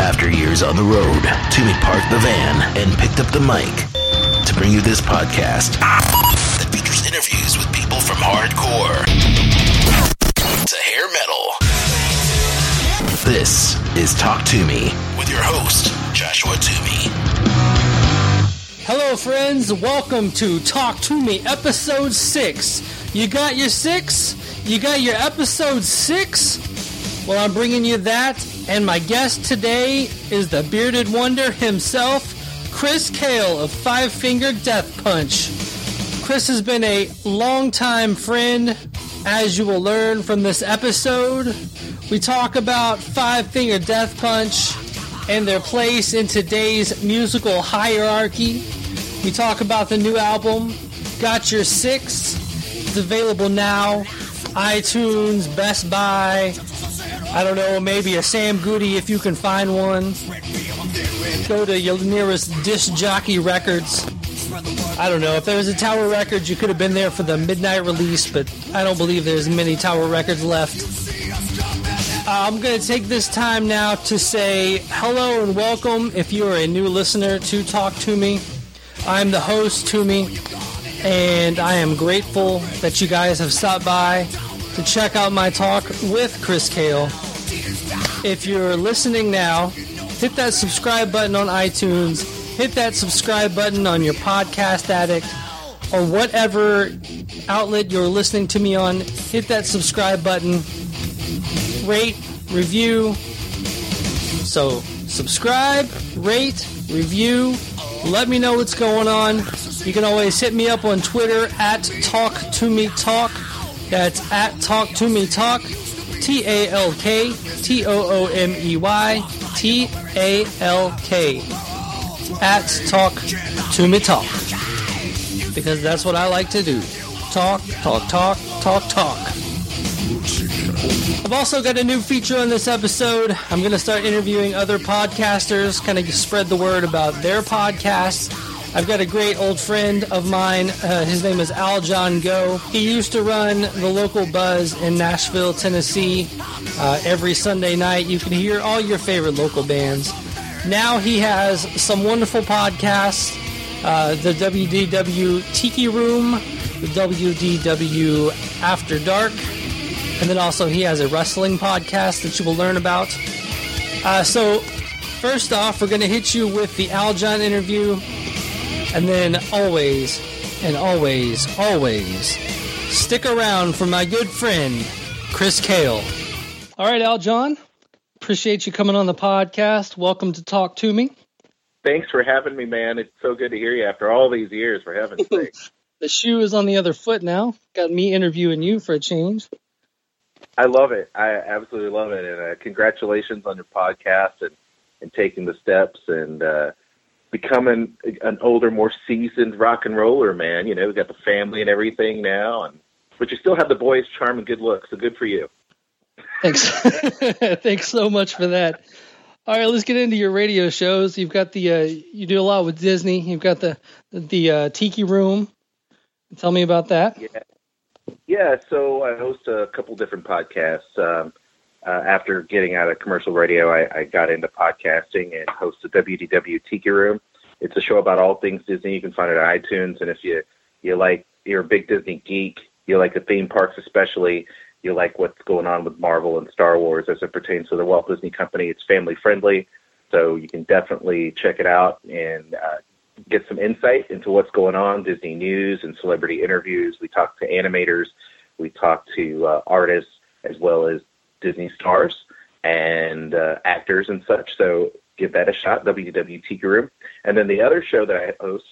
After years on the road, Toomey parked the van and picked up the mic to bring you this podcast that features interviews with people from hardcore to hair metal. This is Talk Toomey with your host, Joshua Toomey. Hello, friends. Welcome to Talk Toomey, episode six. You got your six? You got your episode six? Well, I'm bringing you that, and my guest today is the bearded wonder himself, Chris Kael of Five Finger Death Punch. Chris has been a longtime friend, as you will learn from this episode. We talk about Five Finger Death Punch and their place in today's musical hierarchy. We talk about the new album, Got Your Six. It's available now. iTunes, Best Buy, I don't know, maybe a Sam Goody if you can find one. Go to your nearest disc jockey records. I don't know. If there was a Tower Records, you could have been there for the midnight release, but I don't believe there's many Tower Records left. Uh, I'm going to take this time now to say hello and welcome if you are a new listener to Talk Toomey. I'm the host, Toomey, and I am grateful that you guys have stopped by to check out my talk with Chris Kael. If you're listening now, hit that subscribe button on iTunes, hit that subscribe button on your podcast addict, or whatever outlet you're listening to me on, hit that subscribe button, rate, review. So, subscribe, rate, review, let me know what's going on. You can always hit me up on Twitter at Talk Toomey Talk. That's at Talk Toomey Talk. T A L K T O O M E Y T A L K. At Talk Toomey Talk. Because that's what I like to do. Talk, talk, talk, talk, talk. I've also got a new feature on this episode. I'm going to start interviewing other podcasters, kind of spread the word about their podcasts. I've got a great old friend of mine. Uh, his name is Aljon Go. He used to run the local buzz in Nashville, Tennessee. Uh, every Sunday night, you can hear all your favorite local bands. Now he has some wonderful podcasts. Uh, the WDW Tiki Room, the WDW After Dark, and then also he has a wrestling podcast that you will learn about. Uh, so, first off, we're going to hit you with the Aljon interview, and then always, and always, always, stick around for my good friend, Chris Kael. All right, Aljon, appreciate you coming on the podcast. Welcome to Talk Toomey. Thanks for having me, man. It's so good to hear you after all these years, for heaven's sake. the shoe is on the other foot now. Got me interviewing you for a change. I love it. I absolutely love it. And uh, congratulations on your podcast and, and taking the steps and uh, becoming an older, more seasoned rock and roller, man. You know, we got the family and everything now, and but you still have the boys' charm and good looks. So good for you. Thanks. Thanks so much for that. All right, let's get into your radio shows. You've got the uh, you do a lot with Disney. You've got the the uh, Tiki Room. Tell me about that. Yeah. Yeah, so I host a couple different podcasts. Um, uh, after getting out of commercial radio, I, I got into podcasting and host the WDW Tiki Room. It's a show about all things Disney. You can find it on iTunes, and if you you like you're a big Disney geek, you like the theme parks especially, you like what's going on with Marvel and Star Wars as it pertains to the Walt Disney Company. It's family friendly, so you can definitely check it out and uh, get some insight into what's going on, Disney news and celebrity interviews. We talk to animators, we talk to uh, artists as well as Disney stars and uh, actors and such. So give that a shot, WDW Tiki Room. And then the other show that I host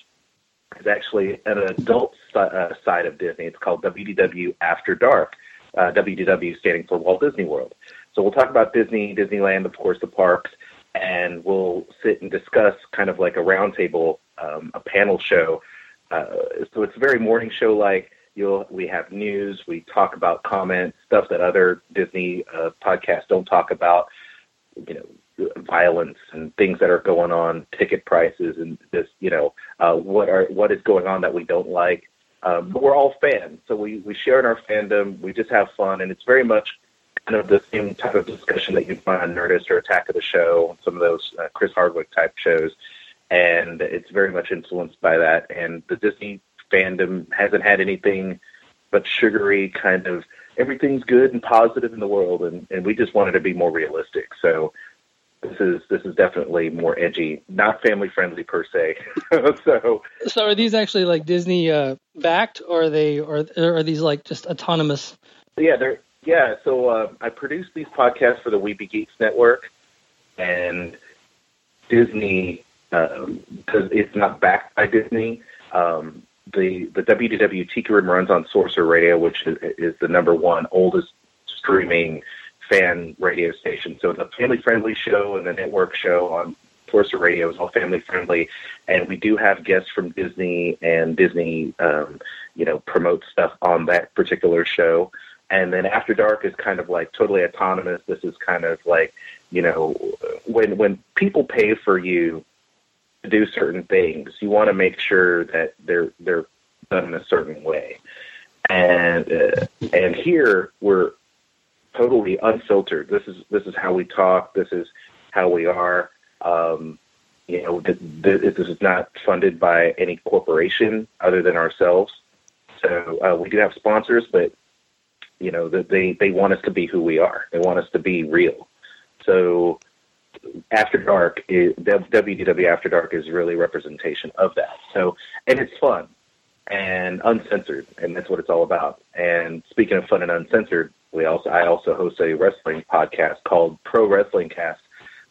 is actually an adult uh, side of Disney. It's called WDW After Dark. Uh, WDW standing for Walt Disney World. So we'll talk about Disney, Disneyland, of course, the parks, and we'll sit and discuss kind of like a roundtable, um, a panel show. Uh, so it's very morning show like. You'll, we have news, we talk about comments, stuff that other Disney uh, podcasts don't talk about, you know, violence and things that are going on, ticket prices, and this, you know, uh, what are what is going on that we don't like. Um, but we're all fans, so we we share in our fandom. We just have fun, and it's very much kind of the same type of discussion that you'd find on Nerdist or Attack of the Show, some of those uh, Chris Hardwick type shows, and it's very much influenced by that. And the Disney fandom hasn't had anything but sugary kind of everything's good and positive in the world, and, and we just wanted to be more realistic. So this is this is definitely more edgy, not family friendly per se. so so are these actually like Disney uh, backed, or are they, or, are these like just autonomous? Yeah, they're yeah. So uh, I produce these podcasts for the Weeby Geeks Network, and Disney because um, it's not backed by Disney. Um, the the WDW Tiki Room runs on Sorcerer Radio, which is, is the number one oldest streaming fan radio station. So it's a family friendly show, and the network show on Sorcerer Radio is all family friendly. And we do have guests from Disney, and Disney, um, you know, promotes stuff on that particular show. And then After Dark is kind of like totally autonomous. This is kind of like, you know, when when people pay for you to do certain things, you want to make sure that they're they're done in a certain way. And uh, and here we're totally unfiltered. This is this is how we talk. This is how we are. Um, you know, th- th- this is not funded by any corporation other than ourselves. So uh, we do have sponsors, but you know, they they want us to be who we are. They want us to be real. So after Dark, is, WDW After Dark is really representation of that. So, and it's fun and uncensored, and that's what it's all about. And speaking of fun and uncensored, we also I also host a wrestling podcast called Pro Wrestling Cast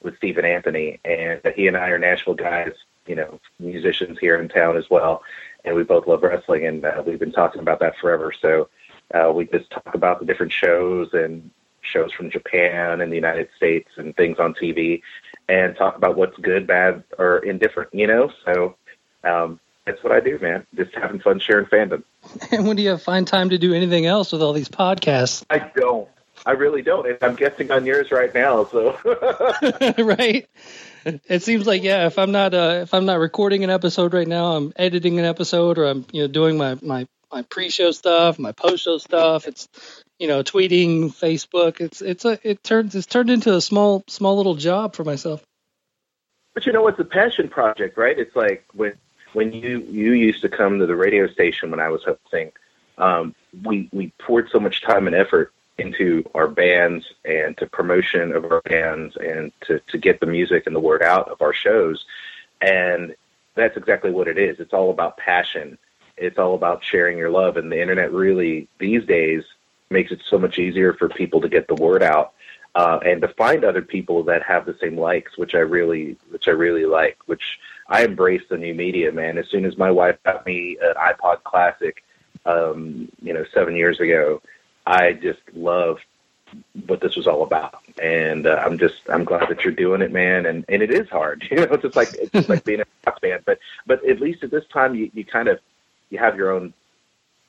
with Stephen Anthony, and he and I are Nashville guys, you know, musicians here in town as well, and we both love wrestling, and uh, we've been talking about that forever. So uh, we just talk about the different shows and shows from Japan and the United States and things on TV, and talk about what's good, bad, or indifferent. You know, so um, that's what I do, man. Just having fun sharing fandom. And when do you find time to do anything else with all these podcasts? I don't. I really don't. And I'm guessing on yours right now. So right. It seems like yeah. If I'm not uh, if I'm not recording an episode right now, I'm editing an episode, or I'm you know doing my my my pre-show stuff, my post-show stuff. It's you know tweeting, Facebook. It's it's a it turns it's turned into a small small little job for myself. But you know, it's a passion project, right? It's like when when you you used to come to the radio station when I was hosting, um, we we poured so much time and effort into our bands and to promotion of our bands and to to get the music and the word out of our shows, and that's exactly what it is. It's all about passion. It's all about sharing your love, and the internet really these days makes it so much easier for people to get the word out uh, and to find other people that have the same likes, which I really, which I really like. Which I embrace the new media, man. As soon as my wife got me an iPod Classic, um, you know, seven years ago, I just loved what this was all about. And uh, I'm just, I'm glad that you're doing it, man. And and it is hard, you know. It's just like it's just like being a rock band, but but at least at this time, you you kind of you have your own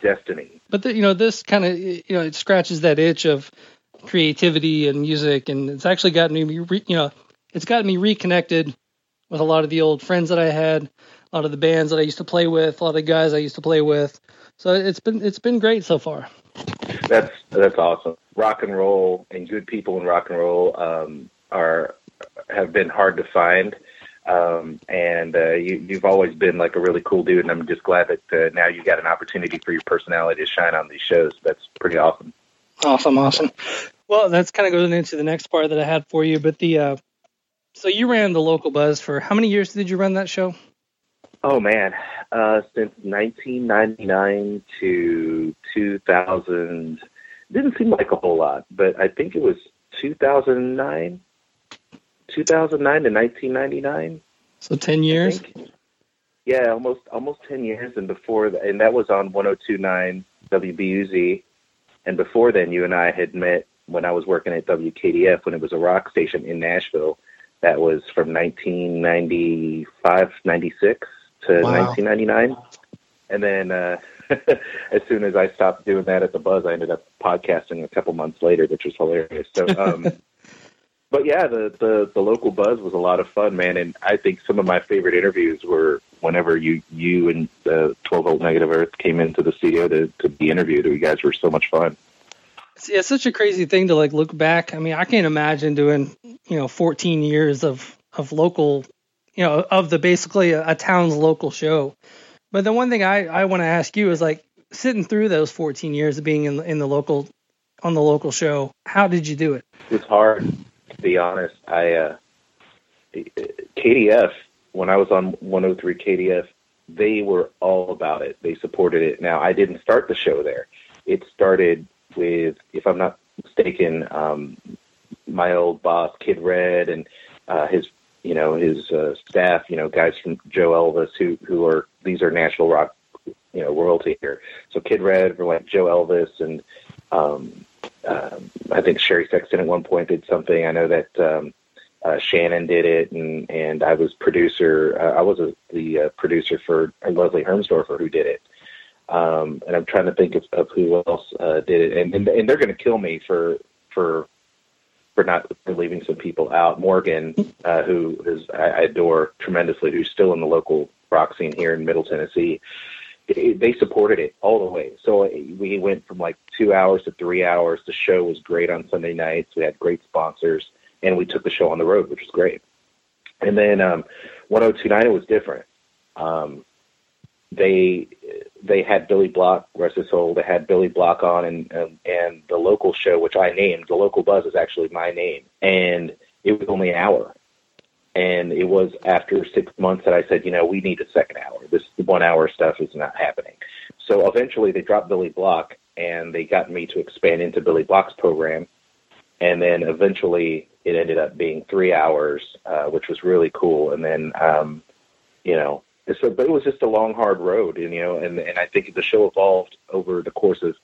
destiny. But the, you know, this kind of you know it scratches that itch of creativity and music, and it's actually gotten me, re, you know, it's gotten me reconnected with a lot of the old friends that I had, a lot of the bands that I used to play with, a lot of the guys I used to play with. So it's been it's been great so far. That's that's awesome. Rock and roll and good people in rock and roll um, are have been hard to find. Um, and uh, you, you've always been like a really cool dude, and I'm just glad that uh, now you got an opportunity for your personality to shine on these shows. That's pretty awesome. Awesome, awesome. Well, that's kind of going into the next part that I had for you. But the uh, so you ran the local buzz for how many years did you run that show? Oh man, uh, since 1999 to 2000. Didn't seem like a whole lot, but I think it was 2009 2009 to 1999. So 10 years. Yeah, almost almost 10 years, and before the, and that was on 102.9 WBUZ, and before then, you and I had met when I was working at WKDF when it was a rock station in Nashville. That was from 1995, 96 to wow. 1999, and then uh, as soon as I stopped doing that at the Buzz, I ended up podcasting a couple months later, which was hilarious. So. Um, but yeah, the, the the local buzz was a lot of fun, man. And I think some of my favorite interviews were whenever you you and the 12 volt negative earth came into the studio to to be interviewed. You guys were so much fun. It's, it's such a crazy thing to like look back. I mean, I can't imagine doing you know 14 years of of local, you know, of the basically a, a town's local show. But the one thing I I want to ask you is like sitting through those 14 years of being in in the local on the local show. How did you do it? It's hard to be honest. I uh, KDF when I was on 103 KDF, they were all about it. They supported it. Now I didn't start the show there. It started with, if I'm not mistaken, um, my old boss Kid Red and uh, his you know his uh, staff, you know guys from Joe Elvis who who are these are Nashville rock you know royalty here. So Kid Red like Joe Elvis and um, uh, I think Sherry Sexton at one point did something. I know that um, uh, Shannon did it, and and I was producer. Uh, I was a, the uh, producer for Leslie Hermsdorfer who did it. Um, and I'm trying to think of, of who else uh, did it, and and, and they're going to kill me for for for not for leaving some people out. Morgan, uh, who is I adore tremendously, who's still in the local rock scene here in Middle Tennessee. They supported it all the way. So we went from like two hours to three hours. The show was great on Sunday nights. We had great sponsors, and we took the show on the road, which was great. And then um, 1029 was different. Um, they they had Billy Block, rest his soul. They had Billy Block on, and and, and the local show, which I named, the local buzz is actually my name, and it was only an hour. And it was after six months that I said, you know, we need a second hour. This one hour stuff is not happening. So eventually they dropped Billy Block and they got me to expand into Billy Block's program. And then eventually it ended up being three hours, uh, which was really cool. And then, um, you know, so, but it was just a long, hard road, and you know, and and I think the show evolved over the course of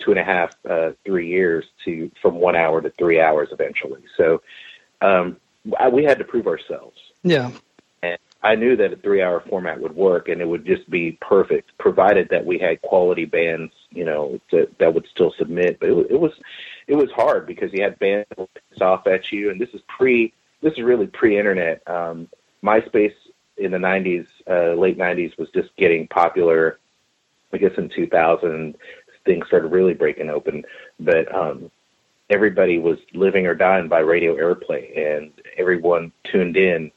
two and a half, uh, three years to from one hour to three hours eventually. So, um, I, we had to prove ourselves. Yeah. And I knew that a three-hour format would work, and it would just be perfect, provided that we had quality bands, you know, that would still submit. But it, it was, it was hard because you had bands off at you, and this is pre, this is really pre-internet. Um, MySpace in the 90s, uh, late 90s, was just getting popular. I guess in 2000, things started really breaking open. But um, everybody was living or dying by radio airplay, and everyone tuned in,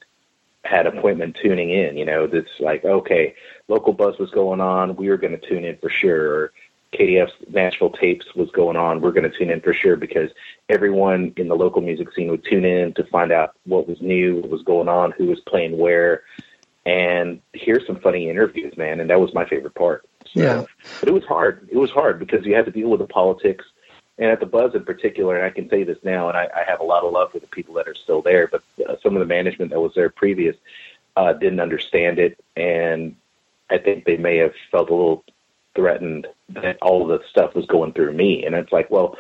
had appointment tuning in. You know, it's like, okay, local buzz was going on. We were going to tune in for sure. KDF's Nashville tapes was going on. We're going to tune in for sure because everyone in the local music scene would tune in to find out what was new, what was going on, who was playing where, and hear some funny interviews, man. And that was my favorite part. So, yeah. But it was hard. It was hard because you had to deal with the politics and at the Buzz in particular, and I can say this now, and I, I have a lot of love for the people that are still there, but uh, some of the management that was there previous uh, didn't understand it, and I think they may have felt a little threatened that all the stuff was going through me, and it's like, well,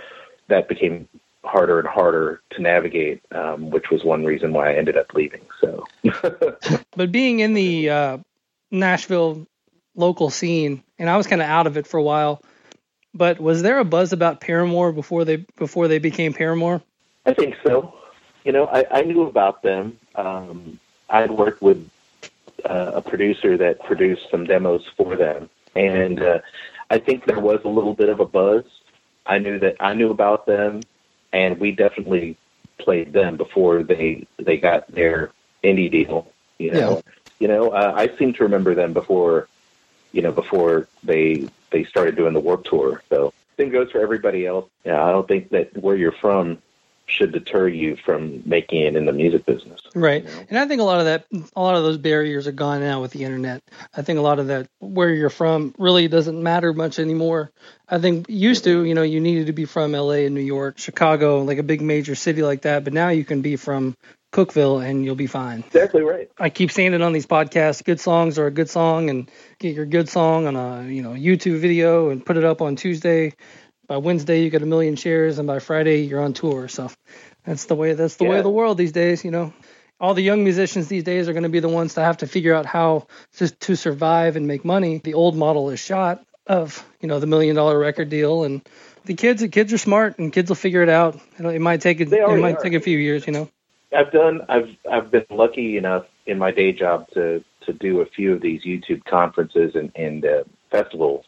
that became harder and harder to navigate, um, which was one reason why I ended up leaving. So, but being in the uh, Nashville local scene, and I was kind of out of it for a while but was there a buzz about Paramore before they before they became Paramore? I think so. You know, I, I knew about them. Um, I'd worked with uh, a producer that produced some demos for them, and uh, I think there was a little bit of a buzz. I knew that I knew about them, and we definitely played them before they they got their indie deal. You know, yeah. you know, uh, I seem to remember them before, you know, before they they started doing the Warped Tour. So same goes for everybody else. Yeah, I don't think that where you're from should deter you from making it in the music business. Right. You know? And I think a lot of that, a lot of those barriers are gone now with the internet. I think a lot of that, where you're from, really doesn't matter much anymore. I think used to, you know, you needed to be from LA and New York, Chicago, like a big major city like that. But now you can be from Cookeville and you'll be fine. Exactly right. I keep saying it on these podcasts. Good songs are a good song, and get your good song on a you know YouTube video and put it up on Tuesday. By Wednesday, you get a million shares, and by Friday, you're on tour. So that's the way. That's the yeah. way of the world these days. You know, all the young musicians these days are going to be the ones that have to figure out how to, to survive and make money. The old model is shot of you know the million dollar record deal and the kids the kids are smart and kids will figure it out it might take a, it might are. take a few years you know I've done. I've I've been lucky enough in my day job to to do a few of these YouTube conferences and, and uh, festivals,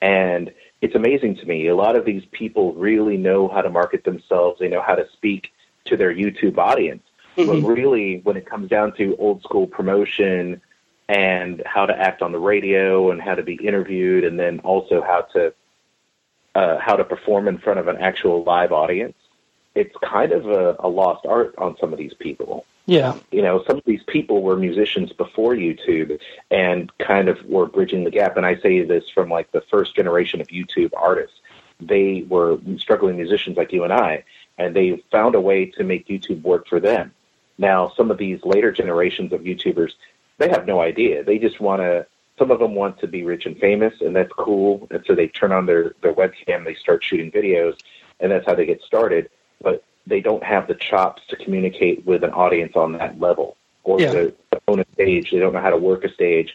and it's amazing to me. A lot of these people really know how to market themselves. They know how to speak to their YouTube audience. Mm-hmm. But really, when it comes down to old school promotion and how to act on the radio and how to be interviewed, and then also how to uh, how to perform in front of an actual live audience, it's kind of a, a lost art on some of these people. Yeah. You know, some of these people were musicians before YouTube and kind of were bridging the gap. And I say this from like the first generation of YouTube artists. They were struggling musicians like you and I, and they found a way to make YouTube work for them. Now, some of these later generations of YouTubers, they have no idea. They just want to, some of them want to be rich and famous, and that's cool. And so they turn on their, their webcam, they start shooting videos, and that's how they get started. But they don't have the chops to communicate with an audience on that level or yeah. to own a stage. They don't know how to work a stage.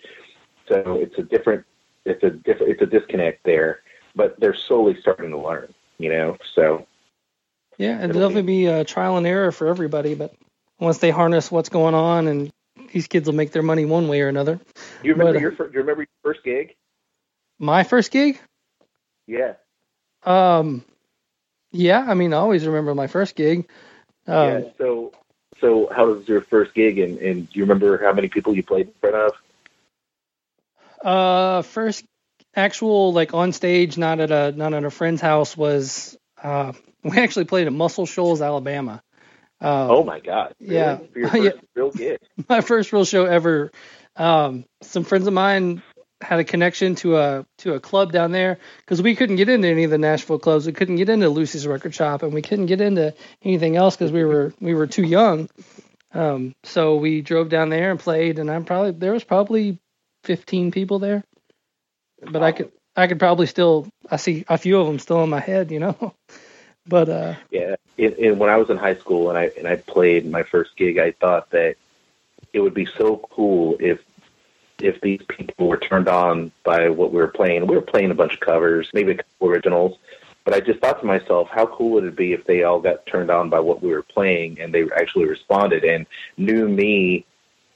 So it's a different, it's a different, it's a disconnect there. But they're slowly starting to learn, you know. So yeah, it'll definitely be a trial and error for everybody. But once they harness what's going on, and these kids will make their money one way or another. You remember but, your Do you remember your first gig? My first gig? Yeah. Um, yeah. I mean, I always remember my first gig. Um, yeah. So, so how was your first gig, and and do you remember how many people you played in front of? Uh, first actual like on stage, not at a not at a friend's house was uh, we actually played at Muscle Shoals, Alabama. Um, oh my God! Really? Yeah, first yeah. real gig. My first real show ever. Um, some friends of mine had a connection to a to a club down there because we couldn't get into any of the Nashville clubs. We couldn't get into Lucy's Record Shop, and we couldn't get into anything else because we were we were too young. Um, so we drove down there and played, and I'm probably there was probably 15 people there, but I could I could probably still I see a few of them still in my head, you know. But uh, yeah, it, when I was in high school and I and I played my first gig, I thought that it would be so cool if if these people were turned on by what we were playing. We were playing a bunch of covers, maybe a couple originals, but I just thought to myself, how cool would it be if they all got turned on by what we were playing and they actually responded and knew me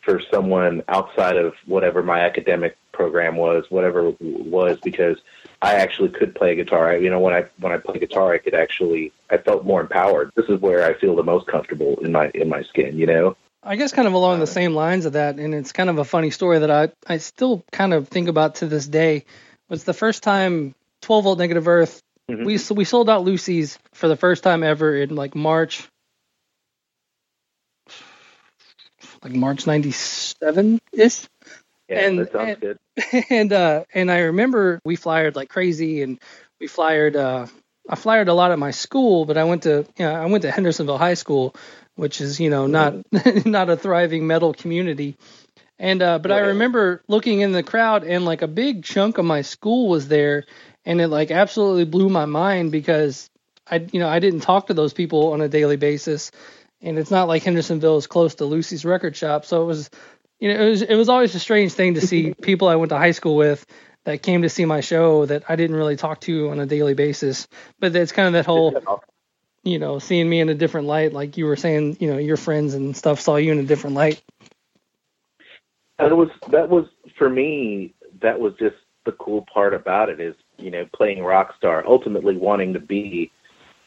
for someone outside of whatever my academic program was, whatever was, because I actually could play guitar. I, you know, when I when I play guitar, I could actually I felt more empowered. This is where I feel the most comfortable in my in my skin. You know. I guess kind of along the uh, same lines of that, and it's kind of a funny story that I I still kind of think about to this day. Was the first time 12 volt negative earth. Mm-hmm. We we sold out Lucy's for the first time ever in like March, like March '97 ish. Yeah, and, that sounds and, good. And uh, and I remember we flyered like crazy, and we flyered. Uh, I flyered a lot at my school, but I went to you know, I went to Hendersonville High School, which is you know not not a thriving metal community. And uh, but right. I remember looking in the crowd, and like a big chunk of my school was there, and it like absolutely blew my mind because I you know I didn't talk to those people on a daily basis, and it's not like Hendersonville is close to Lucy's record shop, so it was you know, it was it was always a strange thing to see people I went to high school with that came to see my show that I didn't really talk to on a daily basis. But it's kind of that whole, you know, seeing me in a different light, like you were saying, you know, your friends and stuff saw you in a different light. That was that was for me. That was just the cool part about it is you know playing rock star, ultimately wanting to be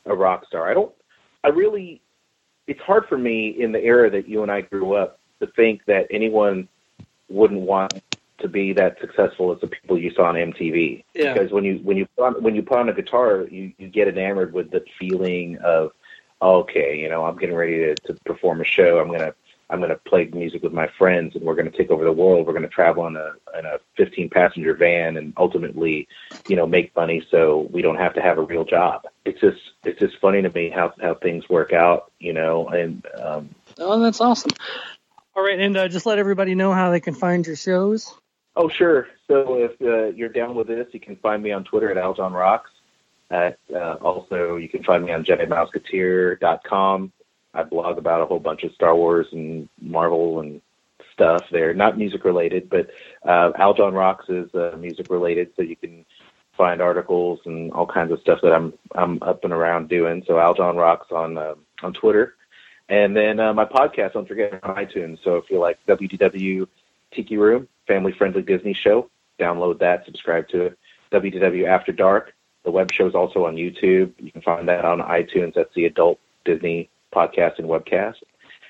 a rock star. I don't. I really. It's hard for me in the era that you and I grew up to think that anyone wouldn't want to be that successful as the people you saw on MTV. Yeah. Because when you when you put on, when you put on a guitar, you you get enamored with the feeling of okay, you know, I'm getting ready to, to perform a show. I'm gonna I'm gonna play music with my friends, and we're gonna take over the world. We're gonna travel in a in a 15 passenger van, and ultimately, you know, make money so we don't have to have a real job. It's just it's just funny to me how how things work out, you know, and um, Oh, that's awesome. All right, and uh, just let everybody know how they can find your shows. Oh, sure. So if uh, you're down with this, you can find me on Twitter at Aljon Rocks. Uh, also, you can find me on JediMouseketeer.com. I blog about a whole bunch of Star Wars and Marvel and stuff there. Not music related, but uh, Aljon Rocks is uh, music related, so you can find articles and all kinds of stuff that I'm I'm up and around doing. So Aljon Rocks on uh, on Twitter. And then uh, my podcast, don't forget, on iTunes. So if you like WDW Tiki Room, family friendly Disney show, download that, subscribe to it. WDW After Dark, the web show is also on YouTube. You can find that on iTunes. That's the Adult Disney Podcast and Webcast.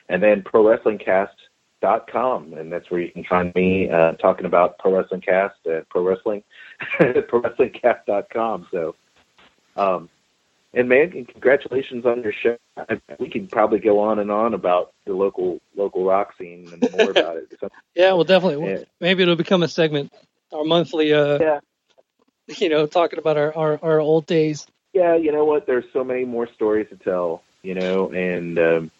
And then ProWrestlingCast.com, and that's where you can find me uh, talking about Pro Wrestling Cast, uh, Pro Wrestling, ProWrestlingCast.com. So, um, and man, congratulations on your show. We could probably go on and on about the local local rock scene and more about it. So, yeah, well, definitely. Yeah. Maybe it'll become a segment, our monthly. Uh, yeah. You know, talking about our, our our old days. Yeah, you know what? There's so many more stories to tell. You know, and um,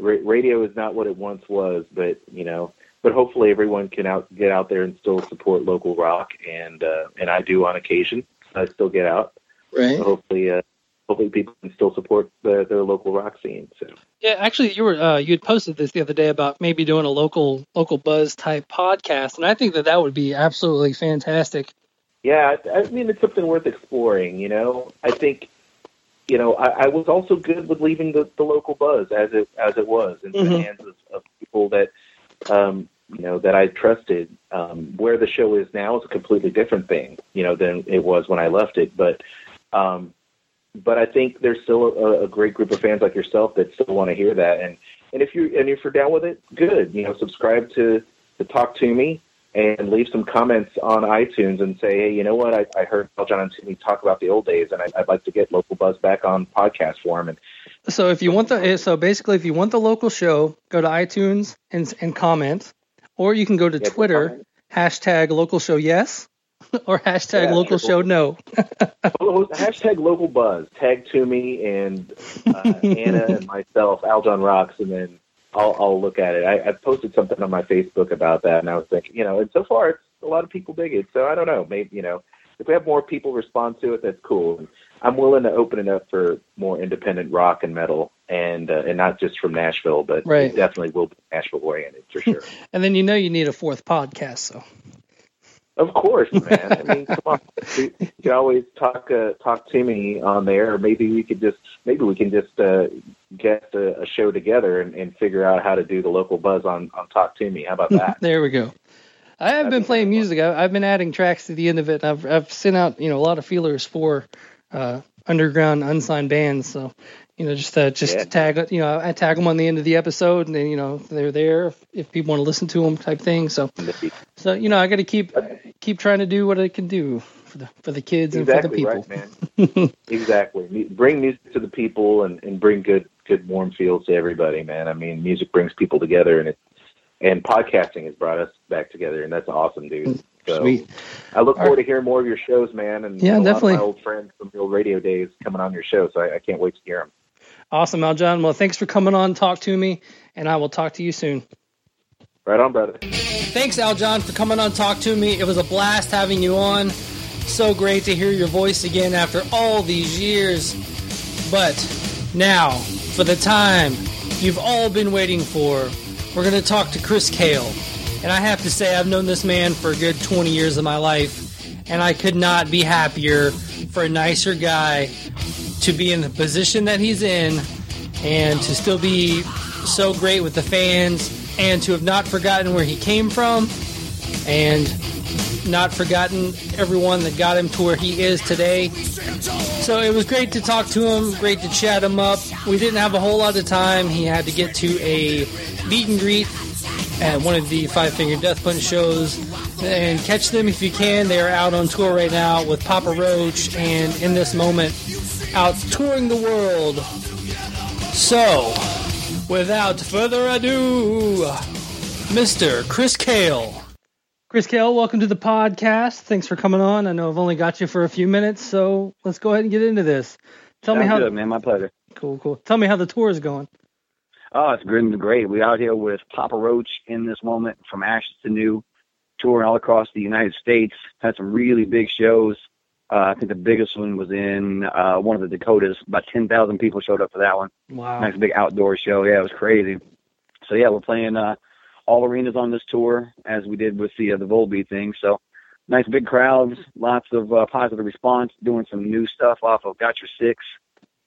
ra- radio is not what it once was, but you know, but hopefully everyone can out get out there and still support local rock, and uh, and I do on occasion. I still get out. Right. So hopefully, uh, hopefully people can still support the, their local rock scene. So yeah, actually, you were uh, you had posted this the other day about maybe doing a local local buzz type podcast, and I think that that would be absolutely fantastic. Yeah, I mean it's something worth exploring. You know, I think you know I, I was also good with leaving the, the local buzz as it as it was in mm-hmm. the hands of, of people that um, you know that I trusted. Um, where the show is now is a completely different thing, you know, than it was when I left it. But um, but I think there's still a, a great group of fans like yourself that still want to hear that. And and if you and if you're down with it, good. You know, subscribe to to Talk Toomey and leave some comments on iTunes and say, hey, you know what? I, I heard John and Timmy talk about the old days, and I, would like to get local buzz back on podcast form. And so, if you want the eh, so basically, if you want the local show, go to iTunes and and comment, or you can go to yeah, Twitter hashtag local show yes or hashtag yeah, local show no. hashtag local buzz. Tag to me and uh, Anna and myself, Aljon Rocks, and then I'll, I'll look at it. I, I posted something on my Facebook about that, and I was thinking, you know, and so far it's a lot of people dig it. So I don't know, maybe you know, if we have more people respond to it, that's cool. And I'm willing to open it up for more independent rock and metal, and uh, and not just from Nashville, but right. definitely will be Nashville oriented for sure. and then you know you need a fourth podcast, so. Of course, man. I mean, come on. You, can always talk uh, talk to me on there. Or maybe we could just maybe we can just uh, get a, a show together and, and figure out how to do the local buzz on on Talk Toomey. How about that? there we go. I have been playing music. I, have been adding tracks to the end of it. I've I've sent out you know a lot of feelers for uh, underground unsigned bands. So you know, just uh, just yeah. tag, you know, I tag them on the end of the episode, and then you know they're there if, if people want to listen to them, type thing. So, so you know, I got to keep keep trying to do what I can do for the for the kids exactly and for the people. Right, man. exactly. Bring music to the people and and bring good good warm feels to everybody, man. I mean, music brings people together, and it and podcasting has brought us back together, and that's awesome, dude. So Sweet. I look forward to hearing more of your shows, man, and yeah, definitely. my old friends from the old radio days coming on your show. So I, I can't wait to hear them. Awesome, Aljon. Well, thanks for coming on, talk to me, and I will talk to you soon. Right on, brother. Thanks, Aljon, for coming on, talk to me. It was a blast having you on. So great to hear your voice again after all these years. But now, for the time you've all been waiting for, we're going to talk to Chris Kael. And I have to say, I've known this man for a good 20 years of my life, and I could not be happier for a nicer guy to be in the position that he's in and to still be so great with the fans and to have not forgotten where he came from and not forgotten everyone that got him to where he is today. So it was great to talk to him, great to chat him up. We didn't have a whole lot of time. He had to get to a meet and greet at one of the Five Finger Death Punch shows. And catch them if you can. They are out on tour right now with Papa Roach and in this moment out touring the world. So, without further ado, Mr. Chris Kael. Chris Kael, welcome to the podcast. Thanks for coming on. I know I've only got you for a few minutes, so let's go ahead and get into this. Tell Sounds me how. Good, man. My pleasure. Cool, cool. Tell me how the tour is going. Oh, it's been great. We're out here with Papa Roach in this moment from ashes to new, touring all across the United States. Had some really big shows. Uh, I think the biggest one was in uh, one of the Dakotas. About 10,000 people showed up for that one. Wow. Nice big outdoor show. Yeah, it was crazy. So yeah, we're playing uh, all arenas on this tour as we did with the uh, the Volbeat thing. So nice big crowds, lots of uh, positive response. Doing some new stuff off of Got Your Six,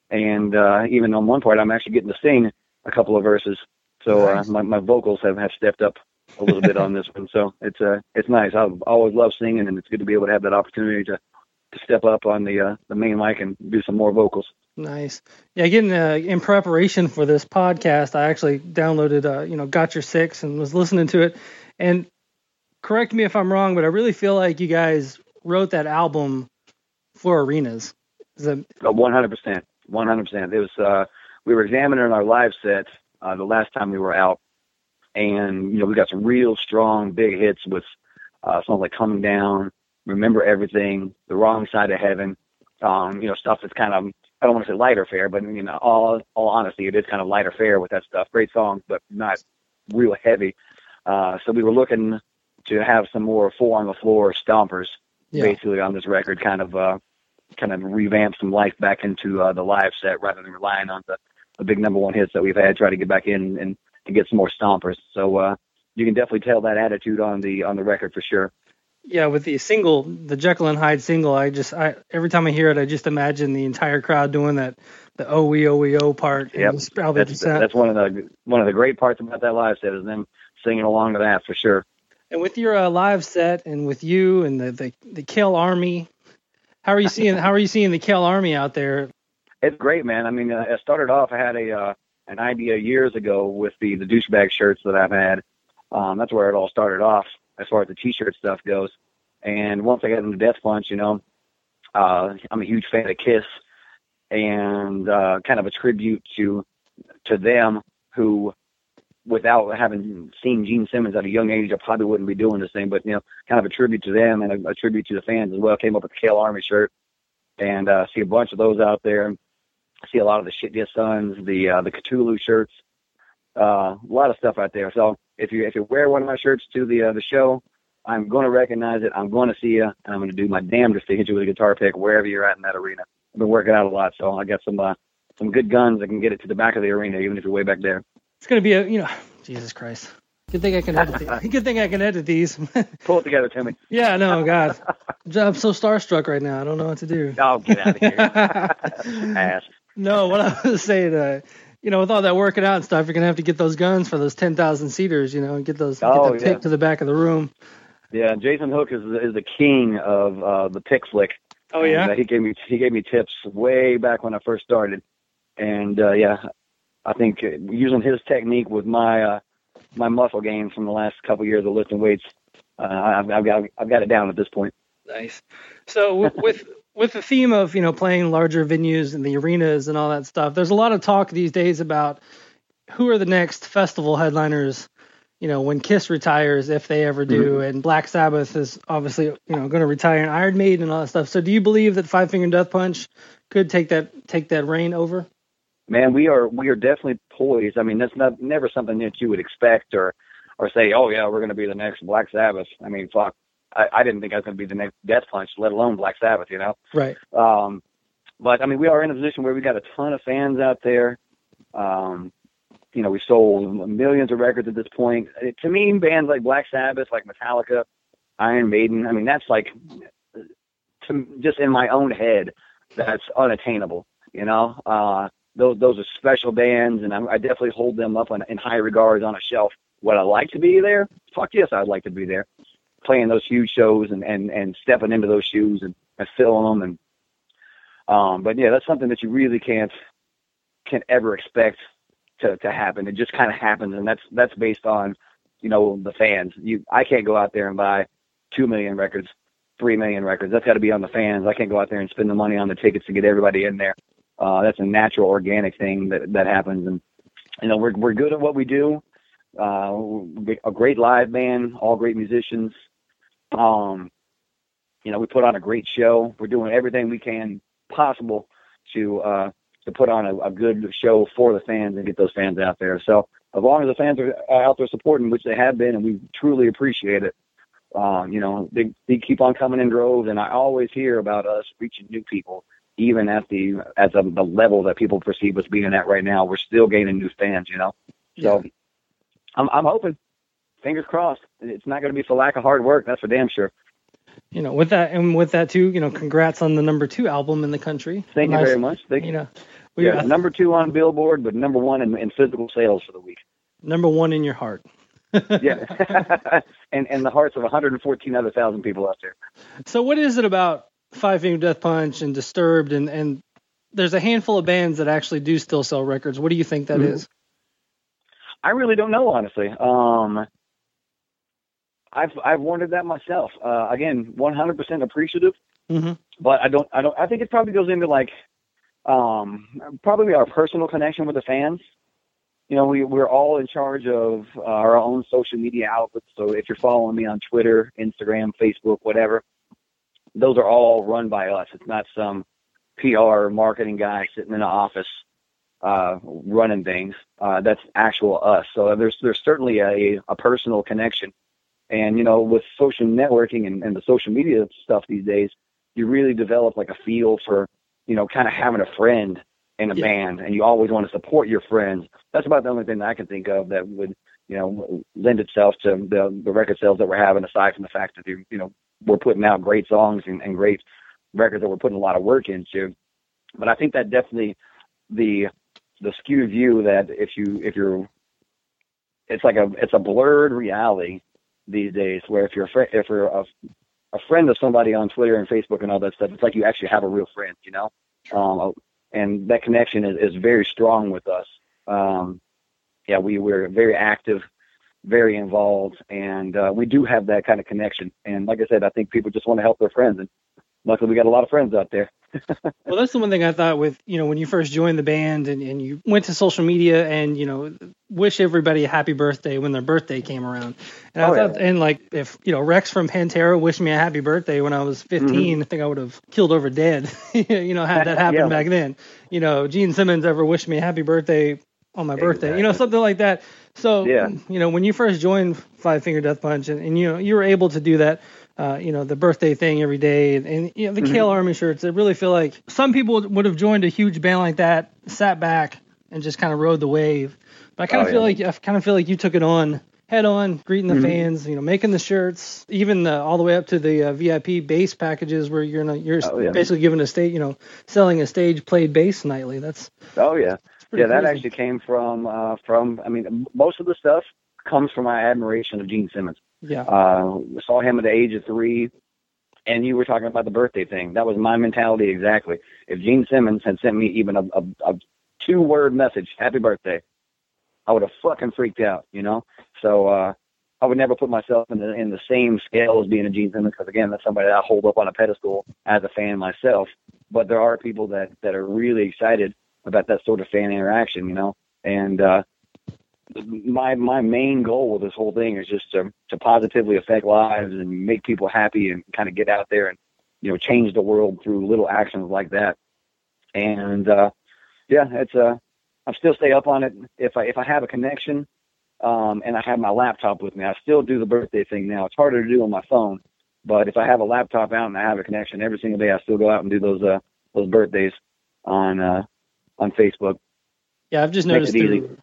and uh, even on one part, I'm actually getting to sing a couple of verses. So uh, uh, my my vocals have have stepped up a little bit on this one. So it's uh it's nice. I've always loved singing, and it's good to be able to have that opportunity to to step up on the uh, the main mic and do some more vocals. Nice. Yeah, getting uh, in preparation for this podcast, I actually downloaded, uh, you know, Got Your Six and was listening to it. And correct me if I'm wrong, but I really feel like you guys wrote that album for arenas. Is that... 100%. 100%. It was, uh, we were examining our live set uh, the last time we were out. And, you know, we got some real strong big hits with uh, songs like Coming Down, Remember Everything, The Wrong Side of Heaven, um, you know, stuff that's kind of I don't want to say lighter fare, but you know, all all honesty, it is kind of lighter fare with that stuff. Great songs, but not real heavy. Uh, so we were looking to have some more four on the floor stompers, yeah. basically on this record, kind of uh, kind of revamp some life back into uh, the live set rather than relying on the, the big number one hits that we've had. Try to get back in and, and get some more stompers. So uh, you can definitely tell that attitude on the on the record for sure yeah, with the single, the Jekyll and Hyde single, I just, I every time I hear it, I just imagine the entire crowd doing that, the O we O we O part. Yep. That's, that's one of the one of the great parts about that live set is them singing along to that for sure. And with your uh, live set, and with you and the the, the Kill Army, how are you seeing how are you seeing the Kill Army out there? It's great, man. I mean, uh, it started off. I had a uh, an idea years ago with the the douchebag shirts that I've had. Um, that's where it all started off as far as the t-shirt stuff goes. And once I got into Death Punch, you know, uh, I'm a huge fan of Kiss, and uh, kind of a tribute to to them who, without having seen Gene Simmons at a young age, I probably wouldn't be doing this thing. But you know, kind of a tribute to them and a, a tribute to the fans as well. Came up with the Kael Army shirt, and uh, see a bunch of those out there. I see a lot of the Shit Yes Sons, the uh, the Cthulhu shirts, uh, a lot of stuff out there. So if you if you wear one of my shirts to the uh, the show, I'm going to recognize it. I'm going to see you, and I'm going to do my damnedest to hit you with a guitar pick wherever you're at in that arena. I've been working out a lot, so I got some uh, some good guns that can get it to the back of the arena, even if you're way back there. It's going to be a you know, Jesus Christ. Good thing I can edit. these. Good thing I can edit these. Pull it together, Timmy. Yeah, no, God, I'm so starstruck right now. I don't know what to do. Oh, get out of here, ass. No, what I was saying, uh, you know, with all that working out and stuff, you're gonna have to get those guns for those ten thousand seaters. You know, and get those oh, get the yeah. pick to the back of the room. Yeah, Jason Hook is is the king of uh, the pick flick. Oh yeah. And, uh, he gave me he gave me tips way back when I first started, and uh, yeah, I think using his technique with my uh, my muscle gains from the last couple of years of lifting weights, uh, I've, I've got I've got it down at this point. Nice. So with with the theme of you know playing larger venues and the arenas and all that stuff, there's a lot of talk these days about who are the next festival headliners. You know, when Kiss retires, if they ever do, mm-hmm. and Black Sabbath is obviously you know going to retire, and Iron Maiden and all that stuff. So, do you believe that Five Finger Death Punch could take that take that reign over? Man, we are we are definitely poised. I mean, that's not never something that you would expect or or say, oh yeah, we're going to be the next Black Sabbath. I mean, fuck, I, I didn't think I was going to be the next Death Punch, let alone Black Sabbath. You know. Right. Um, but I mean, we are in a position where we got a ton of fans out there. Um, you know, we sold millions of records at this point. To me, bands like Black Sabbath, like Metallica, Iron Maiden, I mean, that's like, to, just in my own head, that's unattainable. You know, uh, those those are special bands, and I, I definitely hold them up on, in high regards on a shelf. Would I like to be there? Fuck yes, I'd like to be there playing those huge shows and and and stepping into those shoes and, and filling them and um but yeah that's something that you really can't can't ever expect to to happen. It just kind of happens and that's that's based on you know the fans. You i can't go out there and buy two million records three million records. That's got to be on the fans. I can't go out there and spend the money on the tickets to get everybody in there. Uh that's a natural organic thing that that happens and you know we're we're good at what we do. Uh a great live band all great musicians um, you know, we put on a great show. We're doing everything we can possible to uh, to put on a, a good show for the fans and get those fans out there. So as long as the fans are out there supporting, which they have been, and we truly appreciate it. Um, you know, they, they keep on coming in droves, and I always hear about us reaching new people, even at the at the, the level that people perceive us being at right now. We're still gaining new fans, you know. So yeah. I'm I'm hoping fingers crossed. It's not going to be for lack of hard work. That's for damn sure. You know, with that and with that too, you know, congrats on the number two album in the country. Thank nice, you very much. Thank you. know, we, yeah, number two on Billboard, but number one in, in physical sales for the week. Number one in your heart. yeah, and and the hearts of 114 other thousand people out there. So, what is it about Five Finger Death Punch and Disturbed, and and there's a handful of bands that actually do still sell records. What do you think that mm-hmm. is? I really don't know, honestly. Um, I've I've wondered that myself. Uh, again, 100% appreciative, mm-hmm. but I don't I don't I think it probably goes into like um, probably our personal connection with the fans. You know, we we're all in charge of our own social media outlets. So if you're following me on Twitter, Instagram, Facebook, whatever, those are all run by us. It's not some PR marketing guy sitting in an office uh, running things. Uh, that's actual us. So there's there's certainly a, a personal connection. And you know, with social networking and, and the social media stuff these days, you really develop like a feel for you know kind of having a friend in a yeah. band, and you always want to support your friends. That's about the only thing that I can think of that would you know lend itself to the the record sales that we're having, aside from the fact that you know we're putting out great songs and, and great records that we're putting a lot of work into. But I think that definitely the the skewed view that if you if you're it's like a it's a blurred reality these days where if you're a fr- if you're a, a friend of somebody on Twitter and Facebook and all that stuff, it's like you actually have a real friend, you know. Um, and that connection is, is very strong with us. Um, yeah, we we're very active, very involved, and uh, we do have that kind of connection. And like I said, I think people just want to help their friends, and luckily we got a lot of friends out there. Well, that's the one thing I thought with, you know, when you first joined the band and, and you went to social media and, you know, wish everybody a happy birthday when their birthday came around. And oh, I thought, yeah. and like, if, you know, Rex from Pantera wished me a happy birthday when I was 15, mm-hmm. I think I would have killed over dead, you know, had that happened yeah. back then. You know, Gene Simmons ever wished me a happy birthday on my birthday, exactly. you know, something like that. So, yeah. you know, when you first joined Five Finger Death Punch and, and you know, you were able to do that uh, you know, the birthday thing every day, and, and you know, the mm-hmm. Kael Army shirts. I really feel like some people would have joined a huge band like that, sat back, and just kind of rode the wave. But I kind of oh, feel yeah. like I kind of feel like you took it on head on, greeting the mm-hmm. fans, you know, making the shirts, even the, all the way up to the uh, VIP bass packages where you're a, you're oh, yeah. basically giving a stage, you know, selling a stage played bass nightly. That's oh yeah, yeah. That actually came from uh, from I mean, most of the stuff comes from my admiration of Gene Simmons. Yeah. Uh, saw him at the age of three, and you were talking about the birthday thing. That was my mentality exactly. If Gene Simmons had sent me even a, a, a two word message, happy birthday, I would have fucking freaked out, you know? So, uh, I would never put myself in the in the same scale as being a Gene Simmons because again, that's somebody that I hold up on a pedestal as a fan myself. But there are people that that are really excited about that sort of fan interaction, you know. And uh, my my main goal with this whole thing is just to to positively affect lives and make people happy and kind of get out there and you know change the world through little actions like that. And uh, yeah, it's uh I still stay up on it if I if I have a connection um, and I have my laptop with me. I still do the birthday thing now. It's harder to do on my phone, but if I have a laptop out and I have a connection every single day, I still go out and do those uh those birthdays on uh on Facebook. Yeah, I've just noticed through,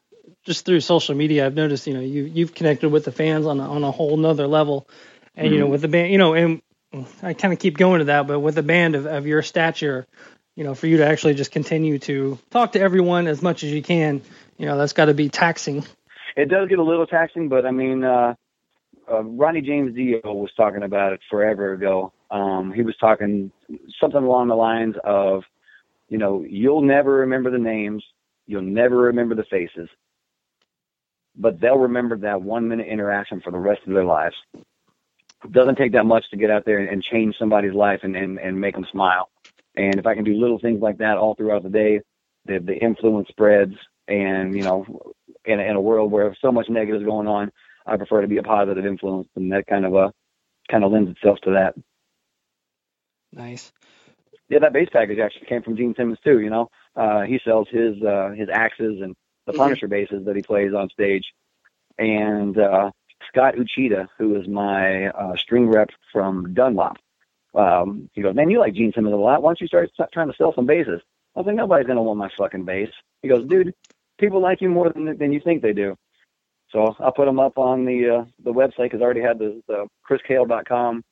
just through social media, I've noticed, you know, you you've connected with the fans on a, on a whole nother level, and mm-hmm. you know, mm-hmm. with the band, you know, and I kind of keep going to that, but with a band of, of your stature, you know, for you to actually just continue to talk to everyone as much as you can, you know, that's got to be taxing. It does get a little taxing, but I mean, uh, uh, Ronnie James Dio was talking about it forever ago. Um, he was talking something along the lines of, you know, you'll never remember the names, you'll never remember the faces, but they'll remember that one minute interaction for the rest of their lives. It doesn't take that much to get out there and change somebody's life and, and, and make them smile. And if I can do little things like that all throughout the day, the, the influence spreads. And, you know, in, in a world where so much negative is going on, I prefer to be a positive influence. And that kind of, uh, kind of lends itself to that. Nice. Yeah, that base package actually came from Gene Simmons too. You know, uh, he sells his uh, his axes and the mm-hmm. Punisher basses that he plays on stage. And uh, Scott Uchida, who is my uh, string rep from Dunlop, um, he goes, "Man, you like Gene Simmons a lot. Why don't you start trying to sell some basses?" I was like, "Nobody's gonna want my fucking bass." He goes, "Dude, people like you more than than you think they do." So I put them up on the uh, the website because I already had the, the chriskael.com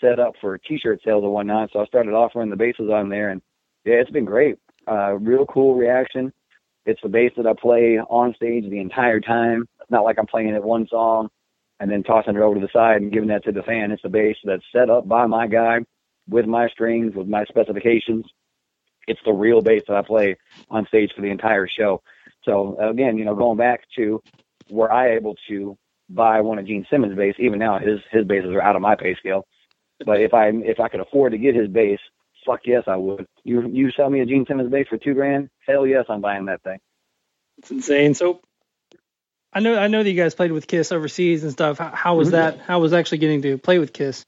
set up for T-shirt sales and whatnot. So I started offering the bases on there, and yeah, it's been great. Uh, real cool reaction. It's the bass that I play on stage the entire time. It's not like I'm playing it one song and then tossing it over to the side and giving that to the fan. It's the bass that's set up by my guy with my strings, with my specifications. It's the real bass that I play on stage for the entire show. So again, you know, going back to were I able to buy one of Gene Simmons' bass, even now his his basses are out of my pay scale. But if I if I could afford to get his bass, fuck yes I would. You you sell me a Gene Simmons bass for two grand? Hell yes, I'm buying that thing. It's insane. So I know I know that you guys played with Kiss overseas and stuff. How, how was mm-hmm. that? How was actually getting to play with Kiss?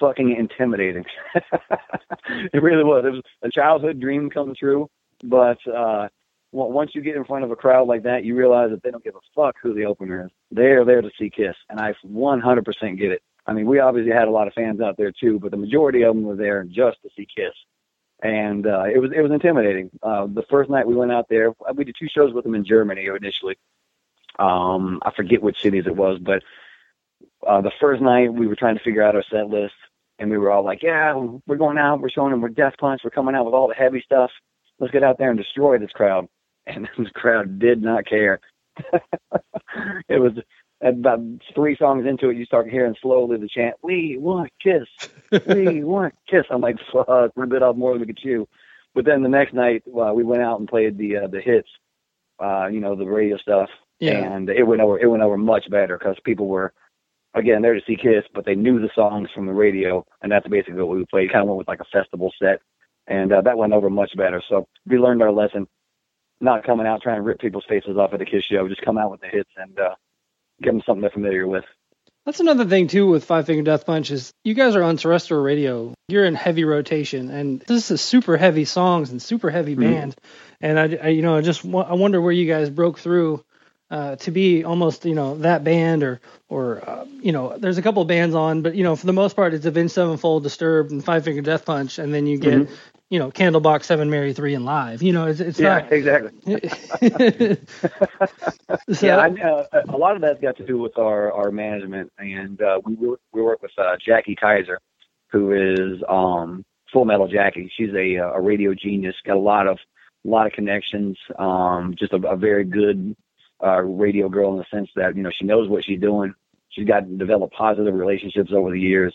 Fucking intimidating. it really was. It was a childhood dream come true. But uh, once you get in front of a crowd like that, you realize that they don't give a fuck who the opener is. They're there to see Kiss, and I 100% get it. I mean, we obviously had a lot of fans out there too, but the majority of them were there just to see Kiss, and uh, it was it was intimidating. Uh, the first night we went out there, we did two shows with them in Germany initially, um, I forget which cities it was, but uh, the first night we were trying to figure out our set list, and we were all like, "Yeah, we're going out. We're showing them we're Death Punch. We're coming out with all the heavy stuff. Let's get out there and destroy this crowd." And the crowd did not care. it was about three songs into it, you start hearing slowly the chant, "We want kiss, we want kiss." I'm like, "Fuck, we bit off more than we could chew." But then the next night, uh, we went out and played the uh, the hits, uh, you know, the radio stuff, yeah. And it went over it went over much better because people were again there to see Kiss, but they knew the songs from the radio, and that's basically what we played. Kind of went with like a festival set, and uh, that went over much better. So we learned our lesson. Not coming out trying to rip people's faces off at a Kiss show, just come out with the hits and uh, give them something they're familiar with. That's another thing too with Five Finger Death Punch is you guys are on terrestrial radio. You're in heavy rotation, and this is super heavy songs and super heavy mm-hmm. band. And I, I, you know, I just I wonder where you guys broke through uh, to be almost you know that band or or uh, you know there's a couple bands on but you know for the most part it's Avenged Sevenfold Disturbed and Five Finger Death Punch and then you get mm-hmm. You know Candlebox Seven Mary Three and Live. You know it's, it's yeah not exactly. So, yeah I, uh, a lot of that's got to do with our our management. And uh, we we work with uh, Jackie Kajzer who is um Full Metal Jackie. She's a a radio genius got a lot of a lot of connections um just a, a very good uh, radio girl in the sense that you know she knows what she's doing. She's got developed positive relationships over the years,